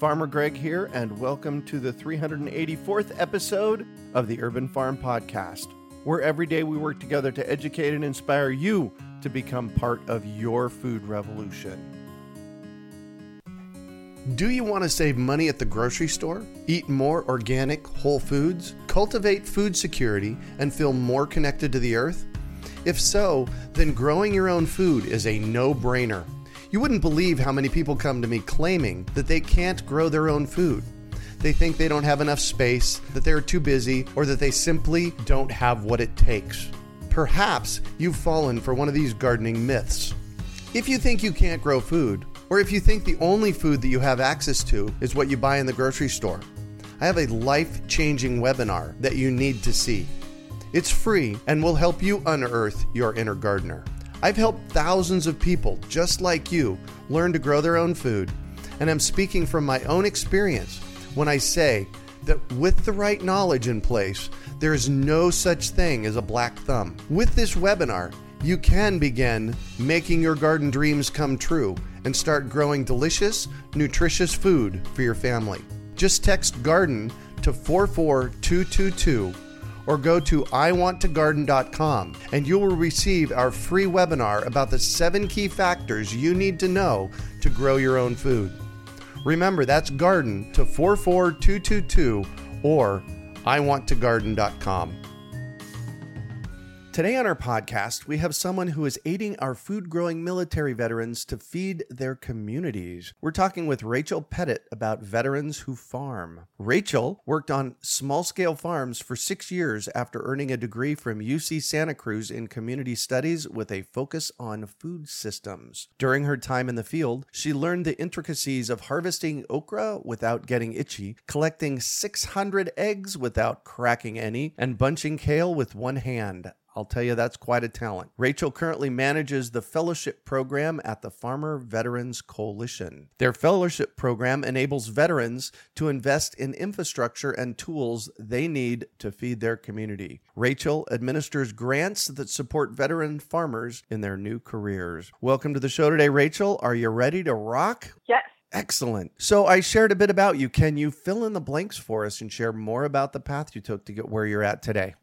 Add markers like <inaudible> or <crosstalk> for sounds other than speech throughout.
Farmer Greg here, and welcome to the 384th episode of the Urban Farm Podcast, where every day we work together to educate and inspire you to become part of your food revolution. Do you want to save money at the grocery store, eat more organic, whole foods, cultivate food security, and feel more connected to the earth? If so, then growing your own food is a no brainer. You wouldn't believe how many people come to me claiming that they can't grow their own food. They think they don't have enough space, that they're too busy, or that they simply don't have what it takes. Perhaps you've fallen for one of these gardening myths. If you think you can't grow food, or if you think the only food that you have access to is what you buy in the grocery store, I have a life changing webinar that you need to see. It's free and will help you unearth your inner gardener. I've helped thousands of people just like you learn to grow their own food, and I'm speaking from my own experience when I say that with the right knowledge in place, there is no such thing as a black thumb. With this webinar, you can begin making your garden dreams come true and start growing delicious, nutritious food for your family. Just text garden to 44222 or go to iwanttogarden.com and you will receive our free webinar about the seven key factors you need to know to grow your own food. Remember, that's garden to 44222 or iwanttogarden.com. Today on our podcast, we have someone who is aiding our food growing military veterans to feed their communities. We're talking with Rachel Petitt about veterans who farm. Rachel worked on small scale farms for six years after earning a degree from UC Santa Cruz in community studies with a focus on food systems. During her time in the field, she learned the intricacies of harvesting okra without getting itchy, collecting 600 eggs without cracking any, and bunching kale with one hand. I'll tell you, that's quite a talent. Rachel currently manages the fellowship program at the Farmer Veterans Coalition. Their fellowship program enables veterans to invest in infrastructure and tools they need to feed their community. Rachel administers grants that support veteran farmers in their new careers. Welcome to the show today, Rachel. Are you ready to rock? Yes. Excellent. So I shared a bit about you. Can you fill in the blanks for us and share more about the path you took to get where you're at today?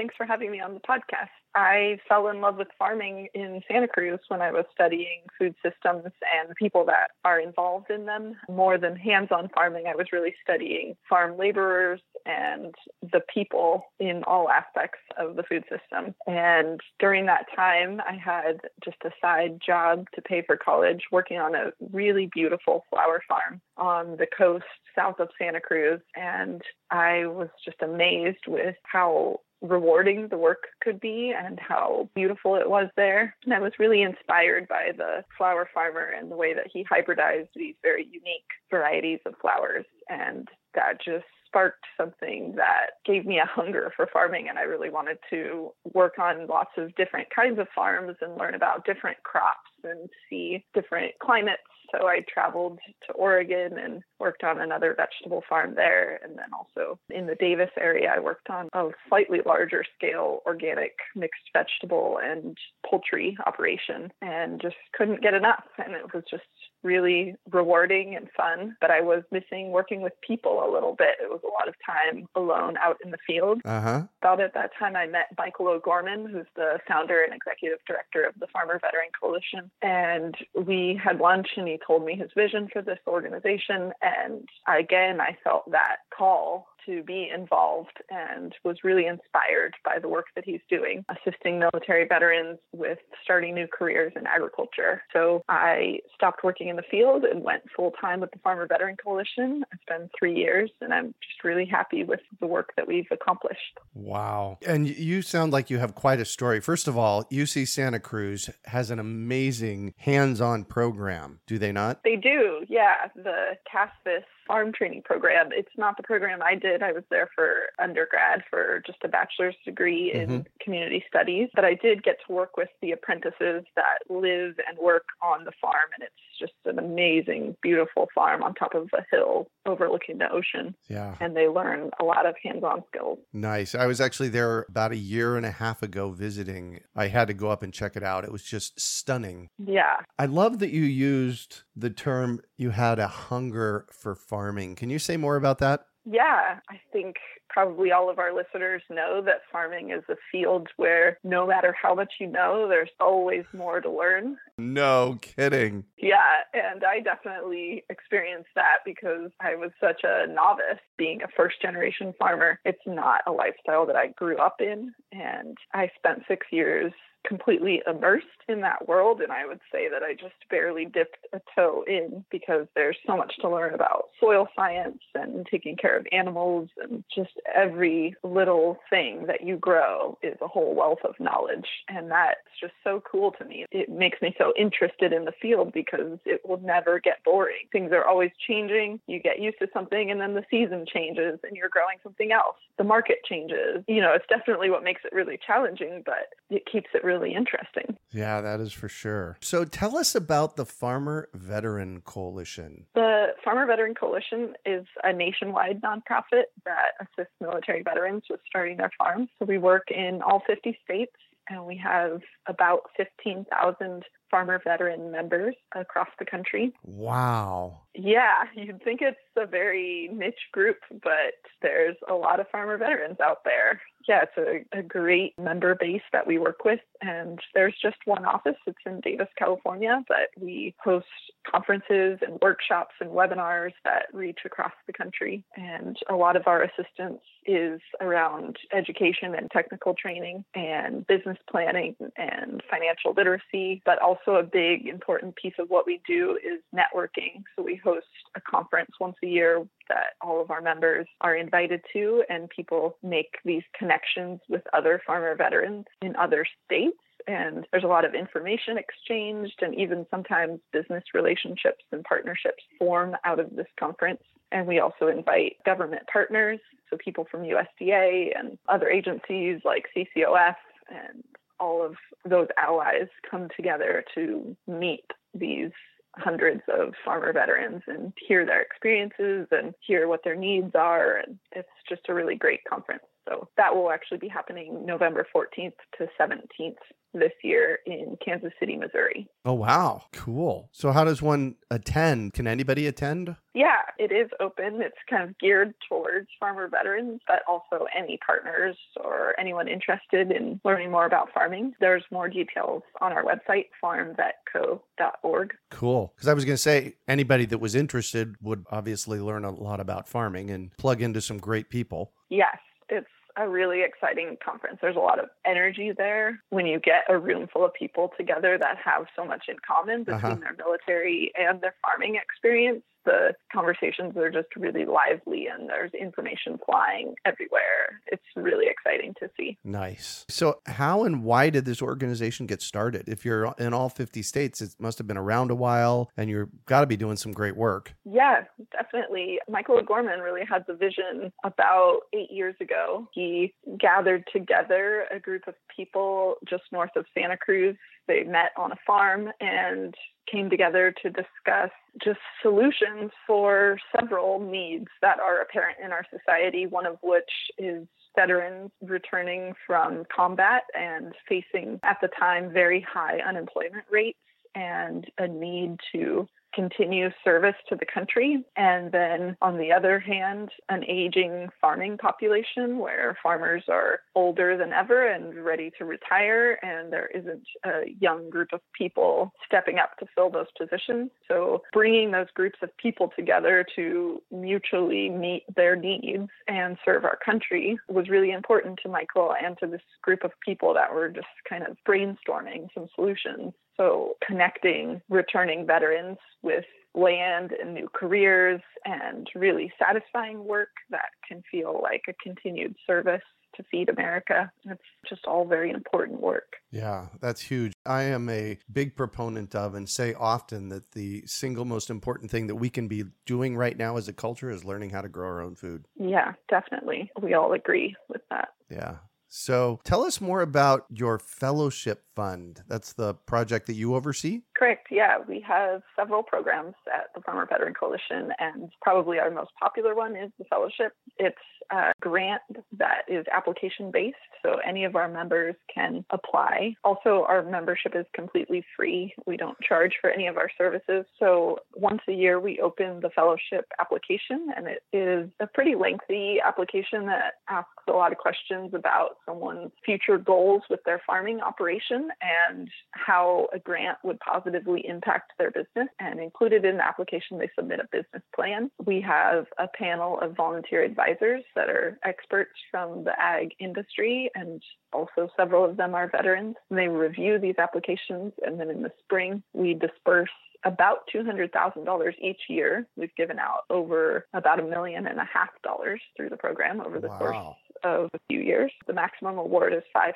Thanks for having me on the podcast. I fell in love with farming in Santa Cruz when I was studying food systems and the people that are involved in them. More than hands on farming, I was really studying farm laborers and the people in all aspects of the food system. And during that time, I had just a side job to pay for college working on a really beautiful flower farm on the coast south of Santa Cruz. And I was just amazed with how rewarding the work could be and how beautiful it was there. And I was really inspired by the flower farmer and the way that he hybridized these very unique varieties of flowers. And that just sparked something that gave me a hunger for farming and I really wanted to work on lots of different kinds of farms and learn about different crops and see different climates. So I traveled to Oregon and worked on another vegetable farm there. And then also in the Davis area, I worked on a slightly larger scale organic mixed vegetable and poultry operation and just couldn't get enough. And it was just really rewarding and fun, but I was missing working with people a little bit. It was a lot of time alone out in the field. Uh-huh. About at that time, I met Michael O'Gorman, who's the founder and executive director of the Farmer Veteran Coalition. And we had lunch and he told me his vision for this organization. And again, I felt that call to be involved and was really inspired by the work that he's doing, assisting military veterans with starting new careers in agriculture. So I stopped working in the field and went full time with the Farmer Veteran Coalition. It's been three years, and I'm just really happy with the work that we've accomplished. Wow. And you sound like you have quite a story. First of all, UC Santa Cruz has an amazing hands on program, do they not? They do, yeah. The CASFS farm training program. It's not the program I did. I was there for undergrad for just a bachelor's degree in mm-hmm. community studies, but I did get to work with the apprentices that live and work on the farm. And it's just an amazing, beautiful farm on top of a hill overlooking the ocean. Yeah. And they learn a lot of hands on skills. Nice. I was actually there about a year and a half ago visiting. I had to go up and check it out. It was just stunning. Yeah. I love that you used the term you had a hunger for farming. Can you say more about that? Yeah, I think probably all of our listeners know that farming is a field where no matter how much you know, there's always more to learn. No kidding. Yeah, and I definitely experienced that because I was such a novice being a first generation farmer. It's not a lifestyle that I grew up in, and I spent six years completely immersed in that world. And I would say that I just barely dipped a toe in because there's so much to learn about soil science and taking care of animals and just every little thing that you grow is a whole wealth of knowledge. And that's just so cool to me. It makes me so interested in the field because it will never get boring. Things are always changing. You get used to something and then the season changes and you're growing something else. The market changes. You know, it's definitely what makes it really challenging, but it keeps it really interesting. Yeah, that is for sure. So tell us about the Farmer Veteran Coalition. The Farmer Veteran Coalition is a nationwide nonprofit that assists military veterans with starting their farms. So we work in all 50 states and we have about 15,000 farmer veteran members across the country. Wow. Yeah, you'd think it's a very niche group, but there's a lot of farmer veterans out there. Yeah, it's a, a great member base that we work with. And there's just one office. It's in Davis, California, but we host conferences and workshops and webinars that reach across the country. And a lot of our assistance is around education and technical training and business planning and financial literacy, but also a big important piece of what we do is networking. So we host a conference once a year that all of our members are invited to, and people make these connections with other farmer veterans in other states and there's a lot of information exchanged and even sometimes business relationships and partnerships form out of this conference and we also invite government partners so people from USDA and other agencies like CCOF and all of those allies come together to meet these hundreds of farmer veterans and hear their experiences and hear what their needs are. And it's just a really great conference. So that will actually be happening November 14th to 17th this year in Kansas City, Missouri. Oh, wow. Cool. So, how does one attend? Can anybody attend? Yeah, it is open. It's kind of geared towards farmer veterans, but also any partners or anyone interested in learning more about farming. There's more details on our website, farmvetco.org. Cool. Because I was going to say, anybody that was interested would obviously learn a lot about farming and plug into some great people. Yes, it's a really exciting conference. There's a lot of energy there when you get a room full of people together that have so much in common between uh-huh. their military and their farming experience. The conversations are just really lively and there's information flying everywhere. It's really exciting to see. Nice. So, how and why did this organization get started? If you're in all 50 states, it must have been around a while and you've got to be doing some great work. Yeah, definitely. Michael O'Gorman really had the vision about eight years ago. He gathered together a group of people just north of Santa Cruz. They met on a farm and came together to discuss just solutions for several needs that are apparent in our society, one of which is veterans returning from combat and facing, at the time, very high unemployment rates and a need to continue service to the country. And then on the other hand, an aging farming population where farmers are older than ever and ready to retire, and there isn't a young group of people stepping up to fill those positions. So bringing those groups of people together to mutually meet their needs and serve our country was really important to Michael and to this group of people that were just kind of brainstorming some solutions. So connecting returning veterans with land and new careers and really satisfying work that can feel like a continued service to feed America. It's just all very important work. Yeah, that's huge. I am a big proponent of and say often that the single most important thing that we can be doing right now as a culture is learning how to grow our own food. Yeah, definitely. We all agree with that. Yeah. So tell us more about your fellowship fund. That's the project that you oversee? Correct. Yeah, we have several programs at the Farmer Veteran Coalition, and probably our most popular one is the fellowship. It's a grant that is application based, so any of our members can apply. Also, our membership is completely free. We don't charge for any of our services. So once a year, we open the fellowship application, and it is a pretty lengthy application that asks a lot of questions about someone's future goals with their farming operation and how a grant would positively impact their business. And included in the application, they submit a business plan. We have a panel of volunteer advisors that are experts from the ag industry, and also several of them are veterans. They review these applications, and then in the spring, we disperse about $200,000 each year. We've given out over about a million and a half dollars through the program over the wow. course of a few years. The maximum award is $5,000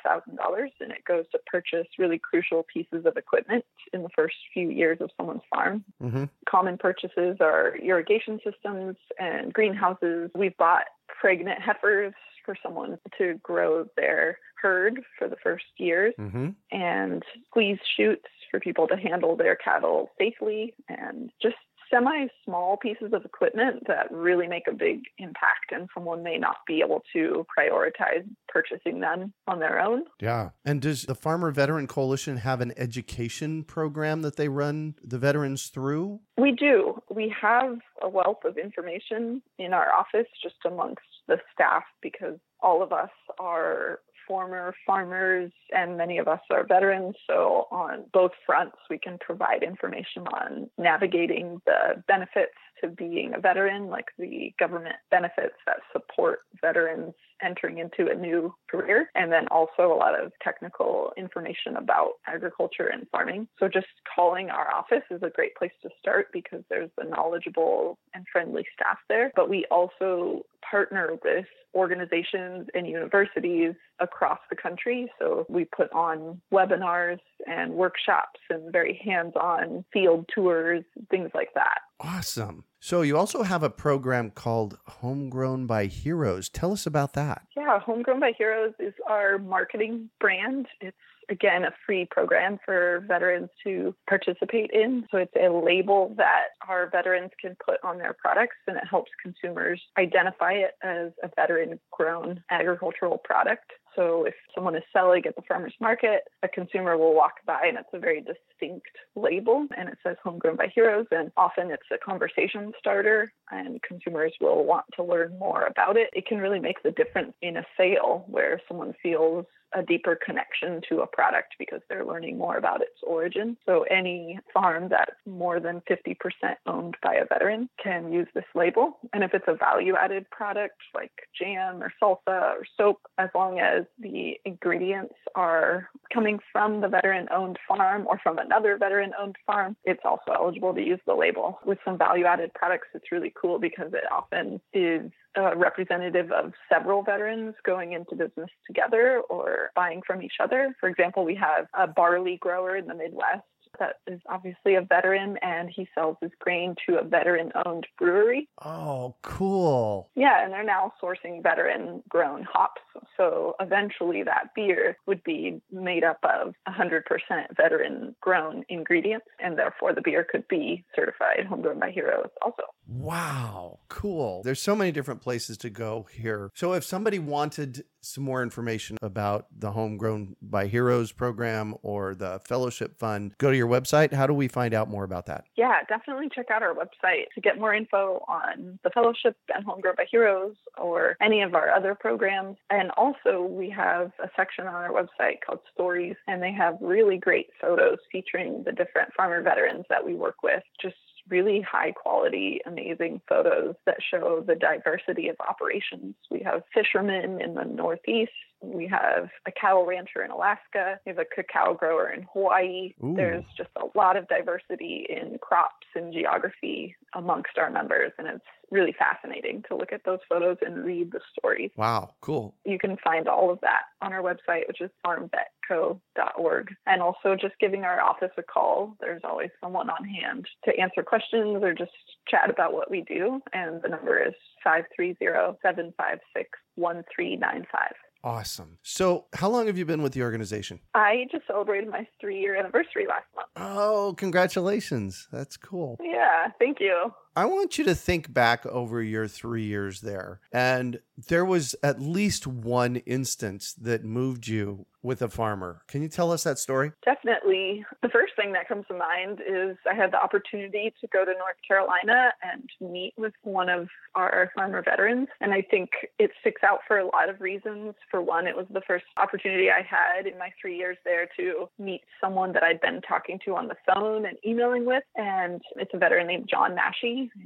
and it goes to purchase really crucial pieces of equipment in the first few years of someone's farm. Mm-hmm. Common purchases are irrigation systems and greenhouses. We've bought pregnant heifers for someone to grow their herd for the first years mm-hmm. and squeeze chutes for people to handle their cattle safely and just semi small pieces of equipment that really make a big impact and someone may not be able to prioritize purchasing them on their own. Yeah. And does the Farmer Veteran Coalition have an education program that they run the veterans through? We do. We have a wealth of information in our office just amongst the staff because all of us are former farmers and many of us are veterans. So, on both fronts, we can provide information on navigating the benefits to being a veteran, like the government benefits that support veterans entering into a new career, and then also a lot of technical information about agriculture and farming. So, just calling our office is a great place to start because there's a knowledgeable and friendly staff there. But we also partner with organizations and universities across the country. So we put on webinars and workshops and very hands on field tours, things like that. Awesome. So you also have a program called Homegrown by Heroes. Tell us about that. Yeah, Homegrown by Heroes is our marketing brand. It's again, a free program for veterans to participate in. So it's a label that our veterans can put on their products and it helps consumers identify it as a veteran grown agricultural product. So if someone is selling at the farmer's market, a consumer will walk by and it's a very distinct label and it says homegrown by heroes. And often it's a conversation starter and consumers will want to learn more about it. It can really make the difference in a sale where someone feels a deeper connection to a product because they're learning more about its origin. So any farm that's more than 50% owned by a veteran can use this label. And if it's a value added product like jam or salsa or soap, as long as the ingredients are coming from the veteran owned farm or from another veteran owned farm, it's also eligible to use the label. With some value added products, it's really cool because it often is uh, representative of several veterans going into business together or buying from each other. For example, we have a barley grower in the Midwest that is obviously a veteran and he sells his grain to a veteran owned brewery. Oh, cool. Yeah, and they're now sourcing veteran grown hops. So eventually that beer would be made up of 100% veteran grown ingredients and therefore the beer could be certified homegrown by heroes also. Wow, cool. There's so many different places to go here. So if somebody wanted some more information about the Homegrown by Heroes program or the fellowship fund, go to your website. How do we find out more about that? Yeah, definitely check out our website to get more info on the fellowship and Homegrown by Heroes or any of our other programs. And also, we have a section on our website called Stories, and they have really great photos featuring the different farmer veterans that we work with. Just really high quality, amazing photos that show the diversity of operations. We have fishermen in the Northeast. We have a cattle rancher in Alaska. We have a cacao grower in Hawaii. Ooh. There's just a lot of diversity in crops and geography amongst our members, and it's really fascinating to look at those photos and read the stories. Wow, cool. You can find all of that on our website, which is farmvetco.org. And also just giving our office a call. There's always someone on hand to answer questions or just chat about what we do. And the number is 530 756 1395. Awesome. So, how long have you been with the organization? I just celebrated my three year anniversary last month. Oh, congratulations. That's cool. Yeah, thank you. I want you to think back over your three years there. And there was at least one instance that moved you with a farmer. Can you tell us that story? Definitely. The first thing that comes to mind is I had the opportunity to go to North Carolina and meet with one of our farmer veterans. And I think it sticks out for a lot of reasons. For one, it was the first opportunity I had in my three years there to meet someone that I'd been talking to on the phone and emailing with. And it's a veteran named John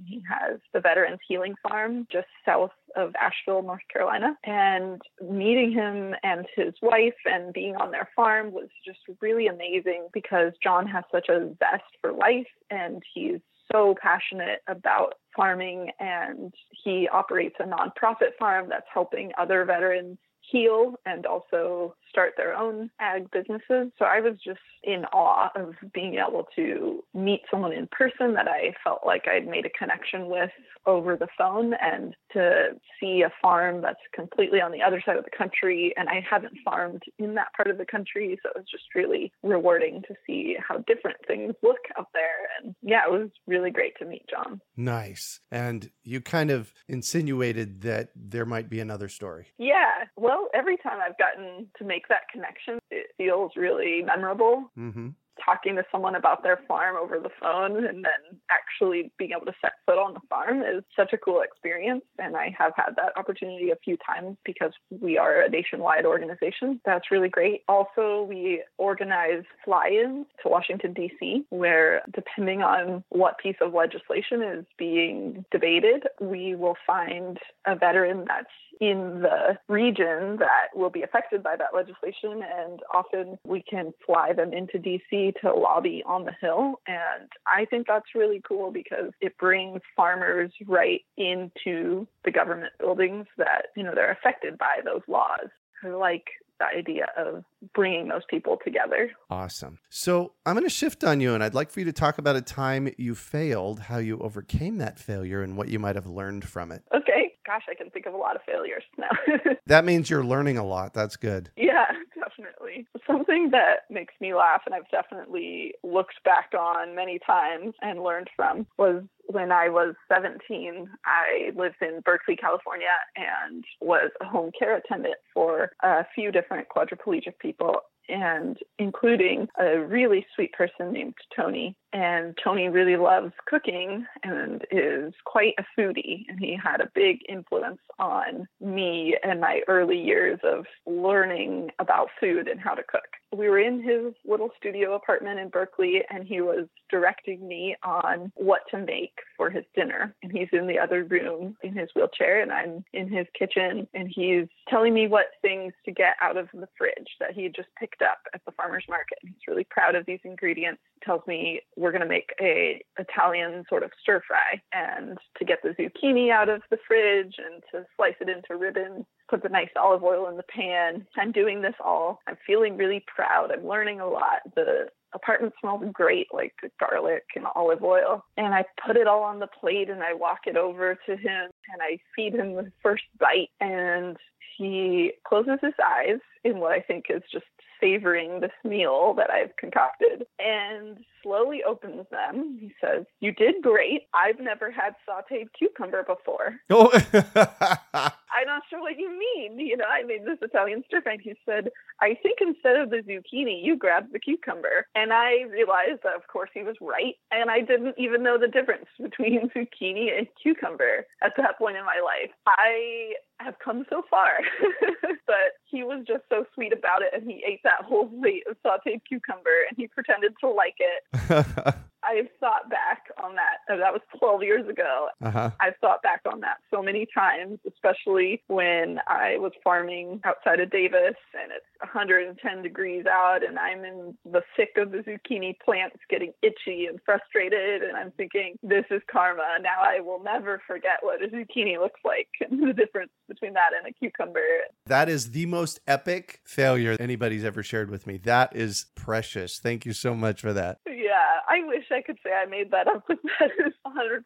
He has the Veterans Healing Farm just south of Asheville, North Carolina. And meeting him and his wife and being on their farm was just really amazing because John has such a zest for life and he's so passionate about farming and he operates a nonprofit farm that's helping other veterans heal and also start their own ag businesses. So I was just in awe of being able to meet someone in person that I felt like I'd made a connection with over the phone and to see a farm that's completely on the other side of the country. And I haven't farmed in that part of the country. So it was just really rewarding to see how different things look out there. And yeah, it was really great to meet John. Nice. And you kind of insinuated that there might be another story. Yeah. Well, every time I've gotten to make that connection, it feels really memorable. Mm-hmm. Talking to someone about their farm over the phone and then actually being able to set foot on the farm is such a cool experience. And I have had that opportunity a few times because we are a nationwide organization. That's really great. Also, we organize fly ins to Washington, D.C., where depending on what piece of legislation is being debated, we will find a veteran that's in the region that will be affected by that legislation. And often we can fly them into DC to lobby on the Hill. And I think that's really cool because it brings farmers right into the government buildings that, you know, they're affected by those laws. I like the idea of bringing those people together. Awesome. So I'm going to shift on you, and I'd like for you to talk about a time you failed, how you overcame that failure, and what you might have learned from it. Okay. Gosh, I can think of a lot of failures now. <laughs> that means you're learning a lot. That's good. Yeah, definitely. Something that makes me laugh, and I've definitely looked back on many times and learned from, was when I was 17, I lived in Berkeley, California, and was a home care attendant for a few different quadriplegic people and including a really sweet person named Tony. And Tony really loves cooking and is quite a foodie. And he had a big influence on me and my early years of learning about food and how to cook. We were in his little studio apartment in Berkeley, and he was directing me on what to make for his dinner. And he's in the other room in his wheelchair, and I'm in his kitchen, and he's telling me what things to get out of the fridge that he had just picked up at the farmer's market. And he's really proud of these ingredients. Tells me we're going to make a Italian sort of stir fry, and to get the zucchini out of the fridge and to slice it into ribbons put the nice olive oil in the pan. I'm doing this all. I'm feeling really proud. I'm learning a lot. The apartment smells great, like the garlic and olive oil. And I put it all on the plate and I walk it over to him and I feed him the first bite. And he closes his eyes in what I think is just savoring this meal that I've concocted and slowly opens them. He says, You did great. I've never had sauteed cucumber before. Oh, <laughs> <laughs> I'm not sure what you mean. You know, I made this Italian stir fry. He said, I think instead of the zucchini, you grabbed the cucumber. And I realized that, of course, he was right. And I didn't even know the difference <laughs> between zucchini and cucumber at that point in my life. I have come so far. <laughs> but he was just so sweet about it and he ate that whole plate of sauteed cucumber and he pretended to like it. <laughs> I've thought back on that. That was 12 years ago. uh-huh. I've thought back on that so many times, especially when I was farming outside of Davis and it's 110 degrees out and I'm in the thick of the zucchini plants getting itchy and frustrated. And I'm thinking, this is karma. Now I will never forget what a zucchini looks like and <laughs> the difference between that and a cucumber. That is the most epic failure anybody's ever shared with me. That is precious. Thank you so much for that. Yeah, I wish I could say I made that up, <laughs> but that is 100%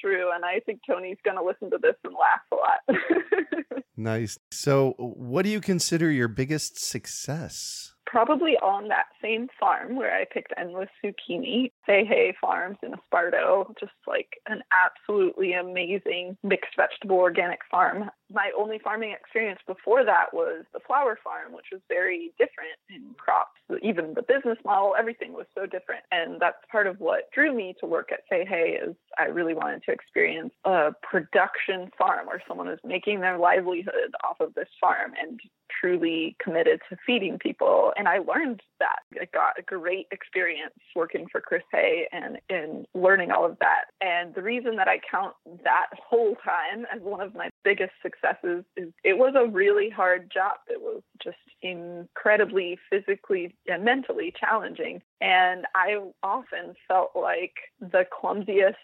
true. And I think Tony's going to listen to this and laugh a lot. <laughs> Nice. So, what do you consider your biggest success? Probably on that same farm where I picked endless zucchini, Say Hay Farms in Esparto, just like an absolutely amazing mixed vegetable organic farm. My only farming experience before that was the flower farm, which was very different in crops. Even the business model, everything was so different. And that's part of what drew me to work at Say Hay is I really wanted to experience a production farm where someone is making their livelihood off of this farm and truly committed to feeding people. And I learned that. I got a great experience working for Chris Hay and in learning all of that. And the reason that I count that whole time as one of my biggest successes is it was a really hard job. It was just incredibly physically and mentally challenging. And I often felt like the clumsiest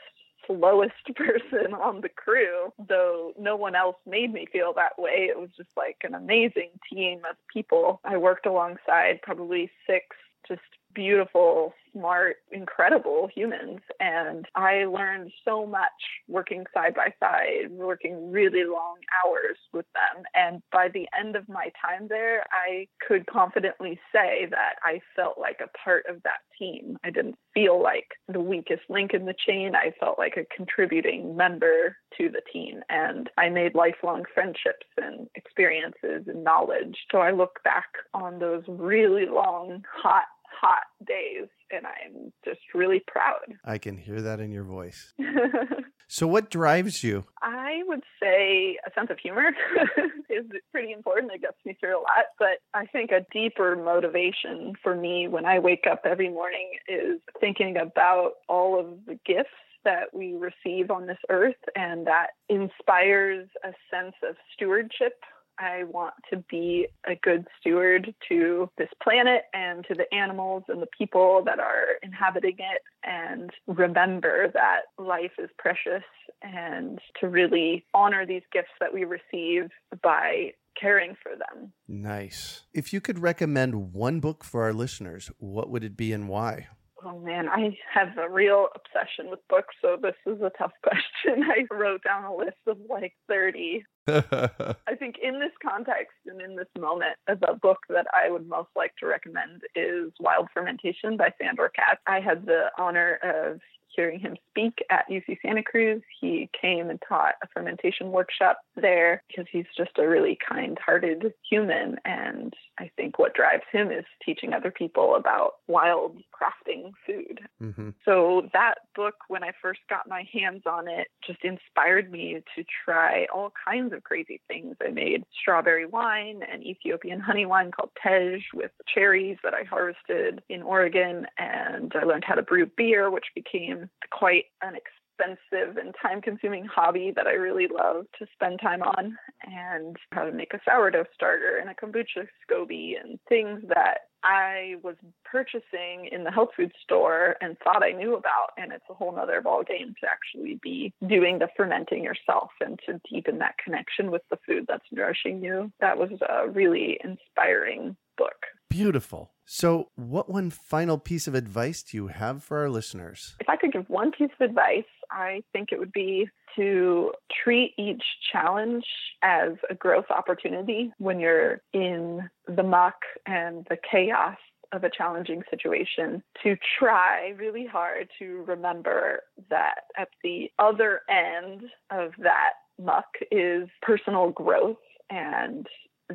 slowest <laughs> person on the crew, though no one else made me feel that way. It was just like an amazing team of people I worked alongside, probably six just beautiful, smart, incredible humans. And I learned so much working side by side, working really long hours with them. And by the end of my time there, I could confidently say that I felt like a part of that team. I didn't feel like the weakest link in the chain. I felt like a contributing member to the team. And I made lifelong friendships and experiences and knowledge. So I look back on those really long, hot, hot days and I'm just really proud. I can hear that in your voice. <laughs> so, what drives you? I would say a sense of humor <laughs> is pretty important. It gets me through a lot. But I think a deeper motivation for me when I wake up every morning is thinking about all of the gifts that we receive on this earth and that inspires a sense of stewardship I want to be a good steward to this planet and to the animals and the people that are inhabiting it, and remember that life is precious and to really honor these gifts that we receive by caring for them. Nice. If you could recommend one book for our listeners, what would it be and why? Oh man, I have a real obsession with books, so this is a tough <laughs> question. I wrote down a list of like 30. <laughs> I think in this context and in this moment, the book that I would most like to recommend is Wild Fermentation by Sandor Katz. I had the honor of hearing him speak at UC Santa Cruz. He came and taught a fermentation workshop there because he's just a really kind hearted human. And I think what drives him is teaching other people about wild crafting food. Mm-hmm. So that book, when I first got my hands on it, just inspired me to try all kinds of crazy things. I made strawberry wine and Ethiopian honey wine called Tej with cherries that I harvested in Oregon. And I learned how to brew beer, which became quite an expensive and time consuming hobby that I really love to spend time on, and how to make a sourdough starter and a kombucha SCOBY and things that I was purchasing in the health food store and thought I knew about. And it's a whole nother ball game to actually be doing the fermenting yourself and to deepen that connection with the food that's nourishing you. That was a really inspiring book. Beautiful. So, what one final piece of advice do you have for our listeners? If I could give one piece of advice, I think it would be to treat each challenge as a growth opportunity when you're in the muck and the chaos of a challenging situation to try really hard to remember that at the other end of that muck is personal growth and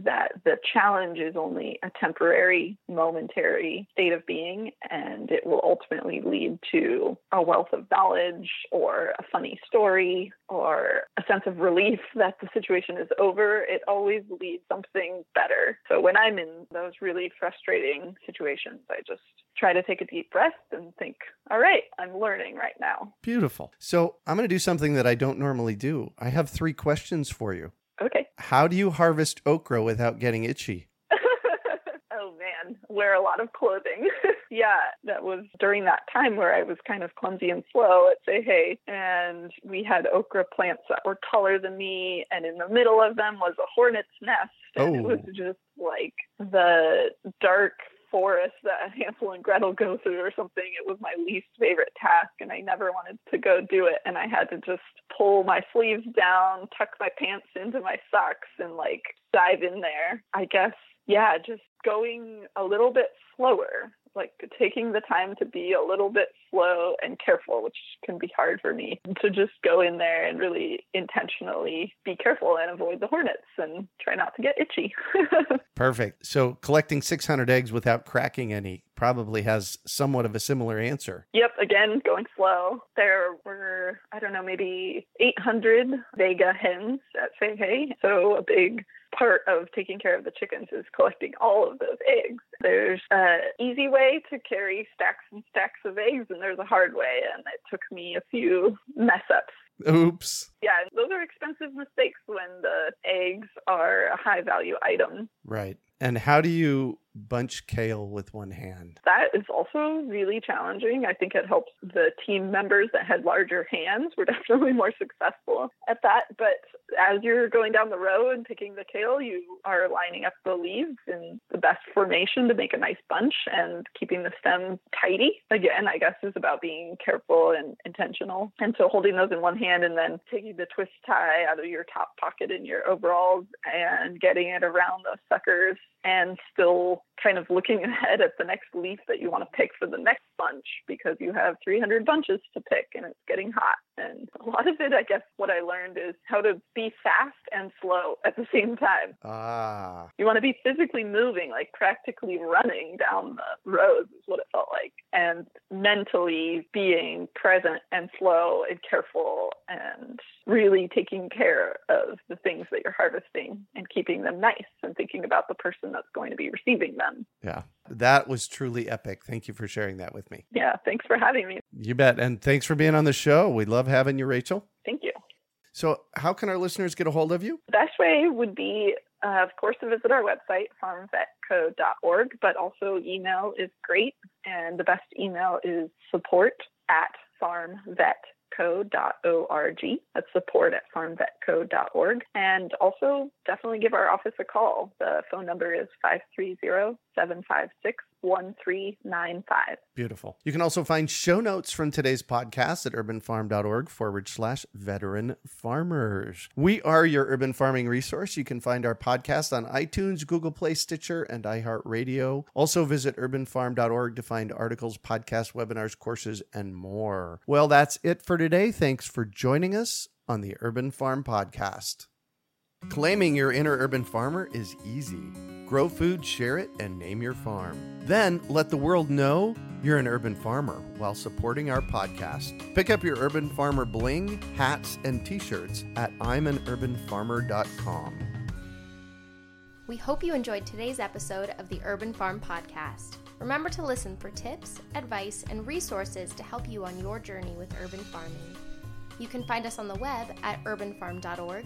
that the challenge is only a temporary, momentary state of being, and it will ultimately lead to a wealth of knowledge or a funny story or a sense of relief <laughs> that the situation is over. It always leads something better. So when I'm in those really frustrating situations, I just try to take a deep breath and think, all right, I'm learning right now. Beautiful. So I'm going to do something that I don't normally do. I have three questions for you. How do you harvest okra without getting itchy? <laughs> oh man, wear a lot of clothing. <laughs> yeah, that was during that time where I was kind of clumsy and slow at Say Hay, and we had okra plants that were taller than me, and in the middle of them was a hornet's nest, and oh. it was oh. just like the dark forest that <laughs> Hansel and Gretel go through or something. It was my least favorite task and I never wanted to go do it. And I had to just pull my sleeves down, tuck my pants into my socks and like dive in there. I guess, yeah, just going a little bit slower like taking the time to be a little bit slow and careful, which can be hard for me to just go in there and really intentionally be careful and avoid the hornets and try not to get itchy. <laughs> Perfect. So collecting 600 eggs without cracking any probably has somewhat of a similar answer. Yep. Again, going slow. There were, I don't know, maybe 800 Vega hens at Say Hay. So a big part of taking care of the chickens is collecting all of those eggs. There's an easy way to carry stacks and stacks of eggs, and there's a hard way, and it took me a few mess ups Oops. Yeah, those are expensive mistakes when the eggs are a high value item. Right. And how do you bunch kale with one hand? That is also really challenging. I think it helps the team members that had larger hands were <laughs> definitely more successful at that. But as you're going down the row and picking the kale, you are lining up the leaves in the best formation to make a nice bunch and keeping the stem tidy. Again, I guess is about being careful and intentional. And so holding those in one hand and then taking the twist tie out of your top pocket in your overalls and getting it around those suckers and still kind of looking <laughs> ahead at the next leaf that you want to pick for the next bunch because you have 300 bunches to pick and it's getting hot. And a lot of it, I guess, what I learned is how to be fast and slow at the same time. Ah. You want to be physically moving, like practically running down the roads, is what it felt like, and mentally being present and slow and careful and really taking care of the things that you're harvesting and keeping them nice and thinking about the person that's going to be receiving them. Yeah. That was truly epic. Thank you for sharing that with me. Yeah, thanks for having me. You bet. And thanks for being on the show. We love having you, Rachel. Thank you. So, how can our listeners get a hold of you? The best way would be, uh, of course, to visit our website, farmvetco.org, but also email is great. And the best email is support at farmvet farmvetco.org. That's support at farmvetco.org. And also definitely give our office a call. The phone number is 530 756 1395. Beautiful. You can also find show notes from today's podcast at urbanfarm.org forward slash veteran farmers. We are your urban farming resource. You can find our podcast on iTunes, Google Play, Stitcher, and iHeartRadio. Also visit urbanfarm.org to find articles, podcasts, webinars, courses, and more. Well, that's it for today. Thanks for joining us on the Urban Farm Podcast. Claiming your inner urban farmer is easy. Grow food, share it, and name your farm. Then let the world know you're an urban farmer while supporting our podcast. Pick up your Urban Farmer bling, hats, and t shirts at I'mAnUrbanFarmer.com. We hope you enjoyed today's episode of the Urban Farm Podcast. Remember to listen for tips, advice, and resources to help you on your journey with urban farming. You can find us on the web at urbanfarm.org